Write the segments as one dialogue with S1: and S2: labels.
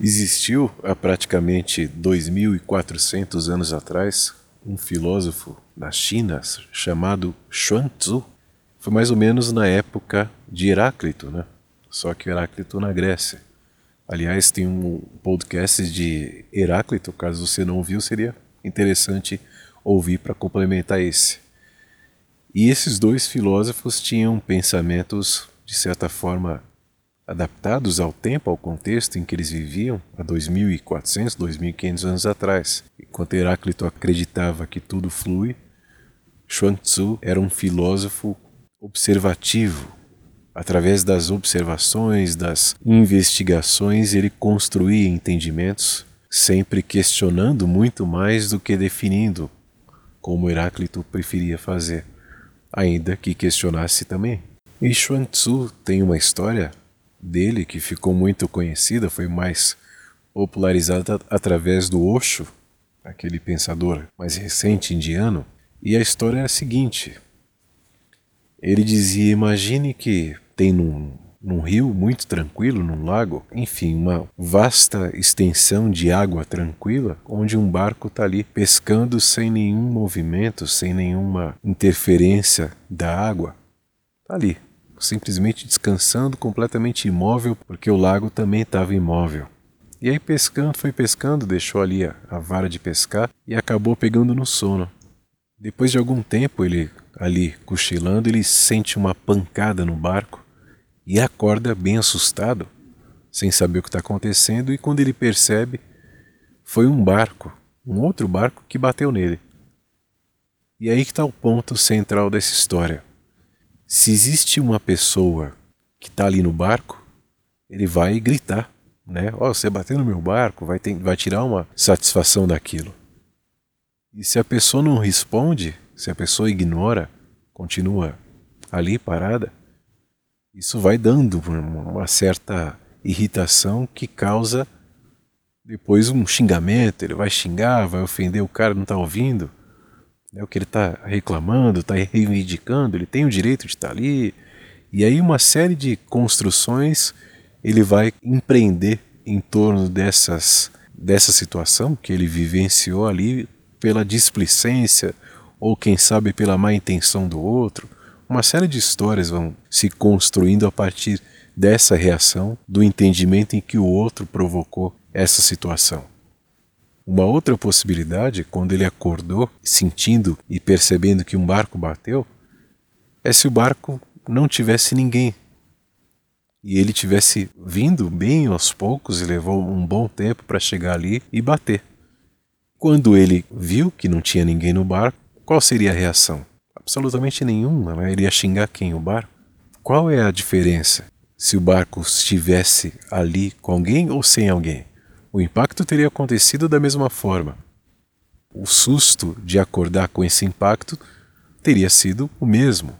S1: Existiu há praticamente 2.400 anos atrás um filósofo na China chamado Xuan Tzu. Foi mais ou menos na época de Heráclito, né? Só que Heráclito na Grécia. Aliás, tem um podcast de Heráclito, caso você não ouviu, seria interessante ouvir para complementar esse. E esses dois filósofos tinham pensamentos, de certa forma, adaptados ao tempo, ao contexto em que eles viviam, há 2.400, 2.500 anos atrás. Enquanto Heráclito acreditava que tudo flui, Xuan Tzu era um filósofo observativo. Através das observações, das investigações, ele construía entendimentos, sempre questionando muito mais do que definindo, como Heráclito preferia fazer, ainda que questionasse também. E Xuan Tzu tem uma história dele, que ficou muito conhecida, foi mais popularizada através do Osho, aquele pensador mais recente indiano. E a história é a seguinte: ele dizia: imagine que tem num, num rio muito tranquilo, num lago, enfim, uma vasta extensão de água tranquila, onde um barco está ali pescando sem nenhum movimento, sem nenhuma interferência da água. Está ali, simplesmente descansando, completamente imóvel, porque o lago também estava imóvel. E aí pescando, foi pescando, deixou ali a, a, vara de pescar e acabou pegando no sono. Depois de algum tempo, ele ali cochilando, ele sente uma pancada no barco e acorda bem assustado, sem saber o que está acontecendo, e quando ele percebe, foi um barco, um outro barco que bateu nele. E aí que está o ponto central dessa história. Se existe uma pessoa que está ali no barco, ele vai gritar, né? Ó, oh, você bateu no meu barco, vai, ter, vai tirar uma satisfação daquilo. E se a pessoa não responde, se a pessoa ignora, continua ali parada, isso vai dando uma certa irritação que causa depois um xingamento. Ele vai xingar, vai ofender o cara, não está ouvindo é o que ele está reclamando, está reivindicando, ele tem o direito de estar tá ali. E aí uma série de construções ele vai empreender em torno dessas, dessa situação que ele vivenciou ali pela displicência ou quem sabe pela má intenção do outro. Uma série de histórias vão se construindo a partir dessa reação, do entendimento em que o outro provocou essa situação. Uma outra possibilidade, quando ele acordou, sentindo e percebendo que um barco bateu, é se o barco não tivesse ninguém e ele tivesse vindo bem aos poucos e levou um bom tempo para chegar ali e bater. Quando ele viu que não tinha ninguém no barco, qual seria a reação? Absolutamente nenhuma, né? ele ia xingar quem? O barco? Qual é a diferença se o barco estivesse ali com alguém ou sem alguém? O impacto teria acontecido da mesma forma. O susto de acordar com esse impacto teria sido o mesmo.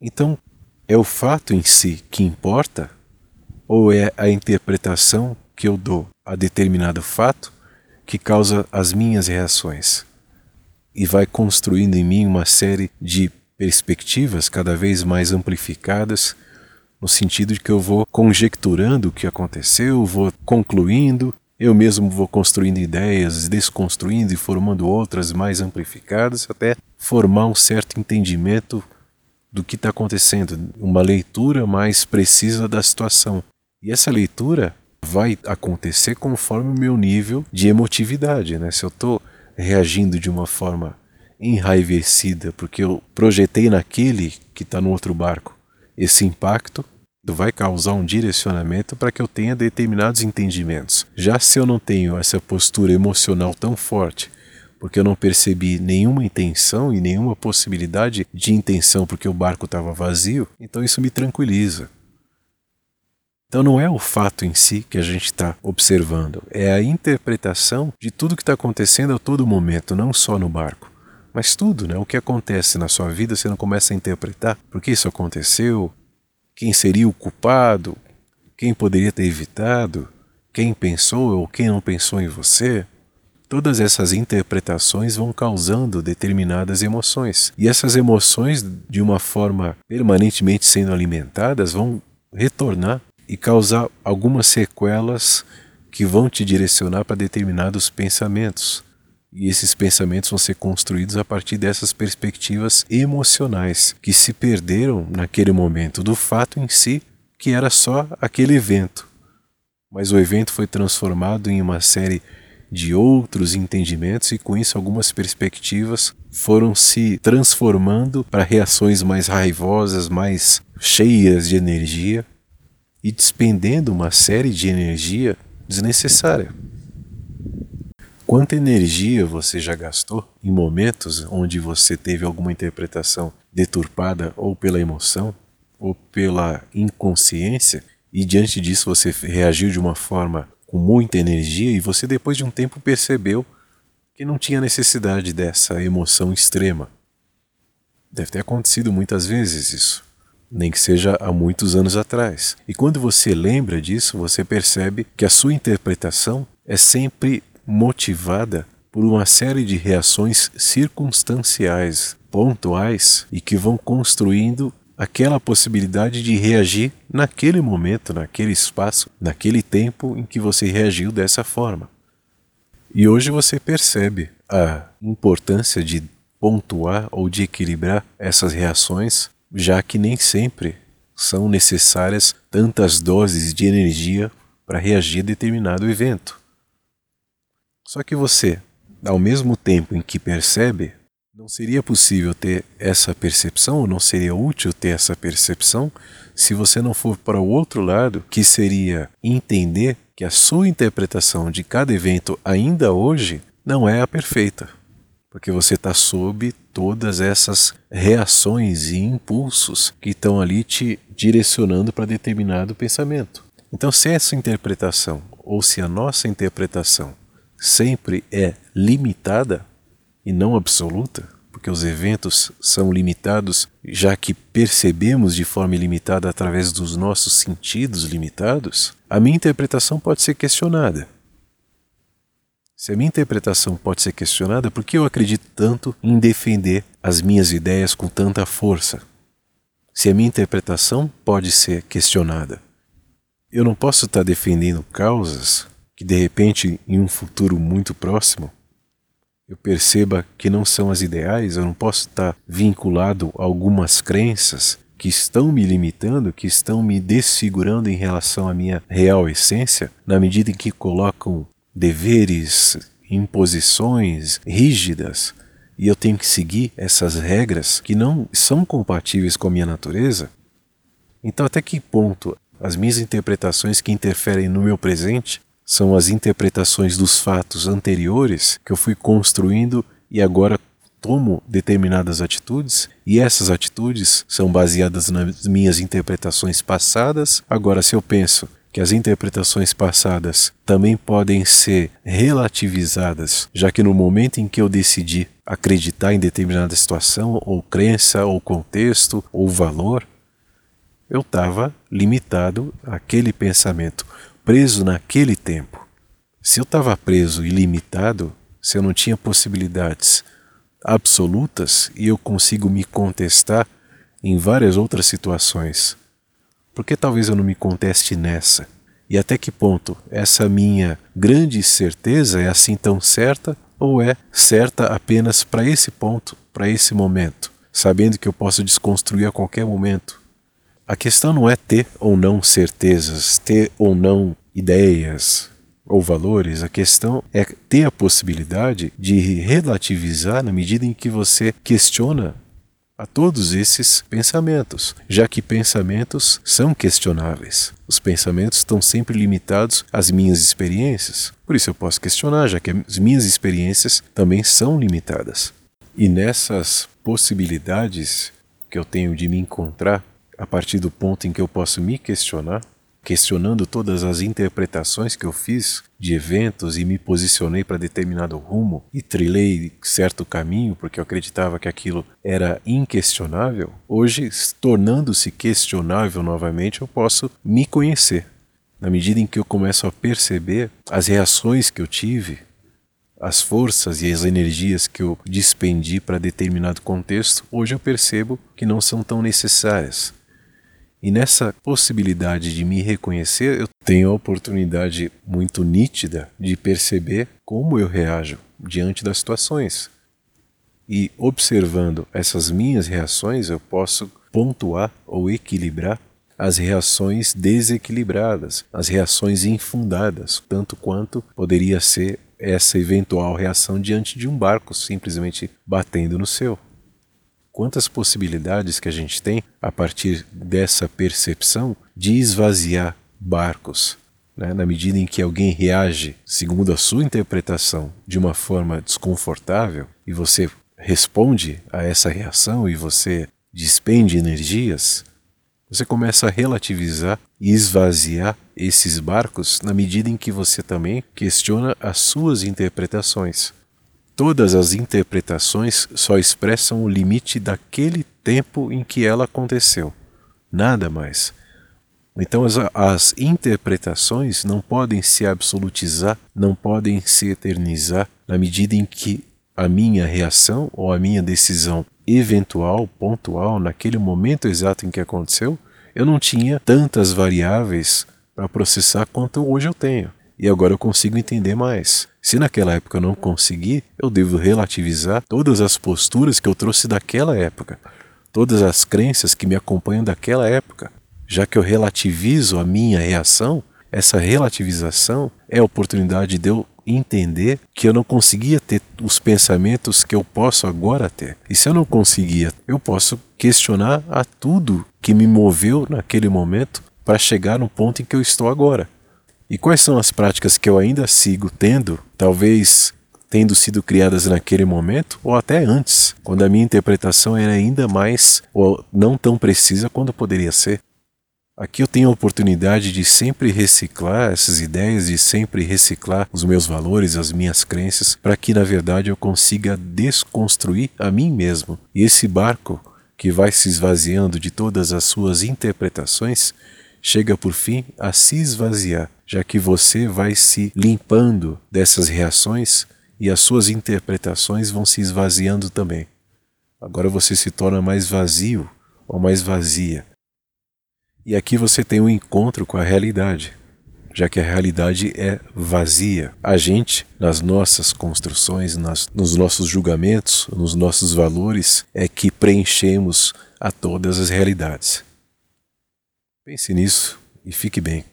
S1: Então, é o fato em si que importa ou é a interpretação que eu dou a determinado fato que causa as minhas reações? E vai construindo em mim uma série de perspectivas cada vez mais amplificadas no sentido de que eu vou conjecturando o que aconteceu, vou concluindo, eu mesmo vou construindo ideias, desconstruindo e formando outras mais amplificadas até formar um certo entendimento do que está acontecendo, uma leitura mais precisa da situação. E essa leitura vai acontecer conforme o meu nível de emotividade, né? Se eu estou reagindo de uma forma enraivecida porque eu projetei naquele que está no outro barco esse impacto, vai causar um direcionamento para que eu tenha determinados entendimentos. Já se eu não tenho essa postura emocional tão forte, porque eu não percebi nenhuma intenção e nenhuma possibilidade de intenção porque o barco estava vazio, então isso me tranquiliza. Então não é o fato em si que a gente está observando, é a interpretação de tudo que está acontecendo a todo momento, não só no barco. Mas tudo, né? O que acontece na sua vida, você não começa a interpretar por que isso aconteceu, quem seria o culpado, quem poderia ter evitado, quem pensou ou quem não pensou em você. Todas essas interpretações vão causando determinadas emoções. E essas emoções, de uma forma permanentemente sendo alimentadas, vão retornar e causar algumas sequelas que vão te direcionar para determinados pensamentos. E esses pensamentos vão ser construídos a partir dessas perspectivas emocionais que se perderam naquele momento do fato em si, que era só aquele evento. Mas o evento foi transformado em uma série de outros entendimentos e com isso algumas perspectivas foram se transformando para reações mais raivosas, mais cheias de energia e despendendo uma série de energia desnecessária. Quanta energia você já gastou em momentos onde você teve alguma interpretação deturpada ou pela emoção ou pela inconsciência e diante disso você reagiu de uma forma com muita energia e você depois de um tempo percebeu que não tinha necessidade dessa emoção extrema. Deve ter acontecido muitas vezes isso, nem que seja há muitos anos atrás. E quando você lembra disso, você percebe que a sua interpretação é sempre motivada por uma série de reações circunstanciais, pontuais e que vão construindo aquela possibilidade de reagir naquele momento, naquele espaço, naquele tempo em que você reagiu dessa forma. E hoje você percebe a importância de pontuar ou de equilibrar essas reações, já que nem sempre são necessárias tantas doses de energia para reagir a determinado evento. Só que você, ao mesmo tempo em que percebe não seria possível ter essa percepção, ou não seria útil ter essa percepção, se você não for para o outro lado, que seria entender que a sua interpretação de cada evento, ainda hoje, não é a perfeita. Porque você está sob todas essas reações e impulsos que estão ali te direcionando para determinado pensamento. Então, se essa interpretação, ou se a nossa interpretação, sempre é limitada, e não absoluta, porque os eventos são limitados, já que percebemos de forma ilimitada através dos nossos sentidos limitados, a minha interpretação pode ser questionada. Se a minha interpretação pode ser questionada, por que eu acredito tanto em defender as minhas ideias com tanta força? Se a minha interpretação pode ser questionada, eu não posso estar defendendo causas que de repente, em um futuro muito próximo, eu perceba que não são as ideais, eu não posso estar vinculado a algumas crenças que estão me limitando, que estão me desfigurando em relação à minha real essência, na medida em que colocam deveres, imposições rígidas e eu tenho que seguir essas regras que não são compatíveis com a minha natureza. Então, até que ponto as minhas interpretações que interferem no meu presente são as interpretações dos fatos anteriores que eu fui construindo e agora tomo determinadas atitudes e essas atitudes são baseadas nas minhas interpretações passadas. Agora, se eu penso que as interpretações passadas também podem ser relativizadas, já que no momento em que eu decidi acreditar em determinada situação, ou crença, ou contexto, ou valor, eu estava limitado àquele pensamento preso naquele tempo. Se eu estava preso e limitado, se eu não tinha possibilidades absolutas e eu consigo me contestar em várias outras situações, por que talvez eu não me conteste nessa? E até que ponto essa minha grande certeza é assim tão certa ou é certa apenas para esse ponto, para esse momento, sabendo que eu posso desconstruir a qualquer momento? A questão não é ter ou não certezas, ter ou não ideias ou valores, a questão é ter a possibilidade de relativizar na medida em que você questiona a todos esses pensamentos, já que pensamentos são questionáveis. Os pensamentos estão sempre limitados às minhas experiências. Por isso eu posso questionar, já que as minhas experiências também são limitadas. E nessas possibilidades que eu tenho de me encontrar a partir do ponto em que eu posso me questionar, questionando todas as interpretações que eu fiz de eventos e me posicionei para determinado rumo e trilhei certo caminho porque eu acreditava que aquilo era inquestionável, hoje, tornando-se questionável novamente, eu posso me conhecer. Na medida em que eu começo a perceber as reações que eu tive, as forças e as energias que eu dispendi para determinado contexto, hoje eu percebo que não são tão necessárias E nessa possibilidade de me reconhecer, eu tenho a oportunidade muito nítida de perceber como eu reajo diante das situações. E observando essas minhas reações, eu posso pontuar ou equilibrar as reações desequilibradas, as reações infundadas, tanto quanto poderia ser essa eventual reação diante de um barco simplesmente batendo no seu quantas possibilidades que a gente tem a partir dessa percepção de esvaziar barcos. Né? Na medida em que alguém reage segundo a sua interpretação de uma forma desconfortável e você responde a essa reação e você despende energias, você começa a relativizar e esvaziar esses barcos na medida em que você também questiona as suas interpretações. Todas as interpretações só expressam o limite daquele tempo em que ela aconteceu, nada mais. Então as, as, interpretações não podem se absolutizar, não podem se eternizar na medida em que a minha reação ou a minha decisão eventual, pontual, naquele momento exato em que aconteceu, eu não tinha tantas variáveis para processar quanto hoje eu tenho. E agora eu consigo entender mais. Se naquela época eu não consegui, eu devo relativizar todas as posturas que eu trouxe daquela época, todas as crenças que me acompanham daquela época. Já que eu relativizo a minha reação, essa relativização é a oportunidade de eu entender que eu não conseguia ter os pensamentos que eu posso agora ter. E se eu não conseguia, eu posso questionar a tudo que me moveu naquele momento para chegar no ponto em que eu estou agora. E quais são as práticas que eu ainda sigo tendo, talvez tendo sido criadas naquele momento ou até antes, quando a minha interpretação era ainda mais ou não tão precisa quanto poderia ser? Aqui eu tenho a oportunidade de sempre reciclar essas ideias, de sempre reciclar os meus valores, as minhas crenças, para que na verdade eu consiga desconstruir a mim mesmo. E esse barco que vai se esvaziando de todas as suas interpretações chega por fim a se esvaziar, já que você vai se limpando dessas reações e as suas interpretações vão se esvaziando também. Agora você se torna mais vazio ou mais vazia. E aqui você tem um encontro com a realidade, já que a realidade é vazia. A gente, nas nossas construções, nas, nos nossos julgamentos, nos nossos valores, é que preenchemos a todas as realidades. Pense nisso e fique bem.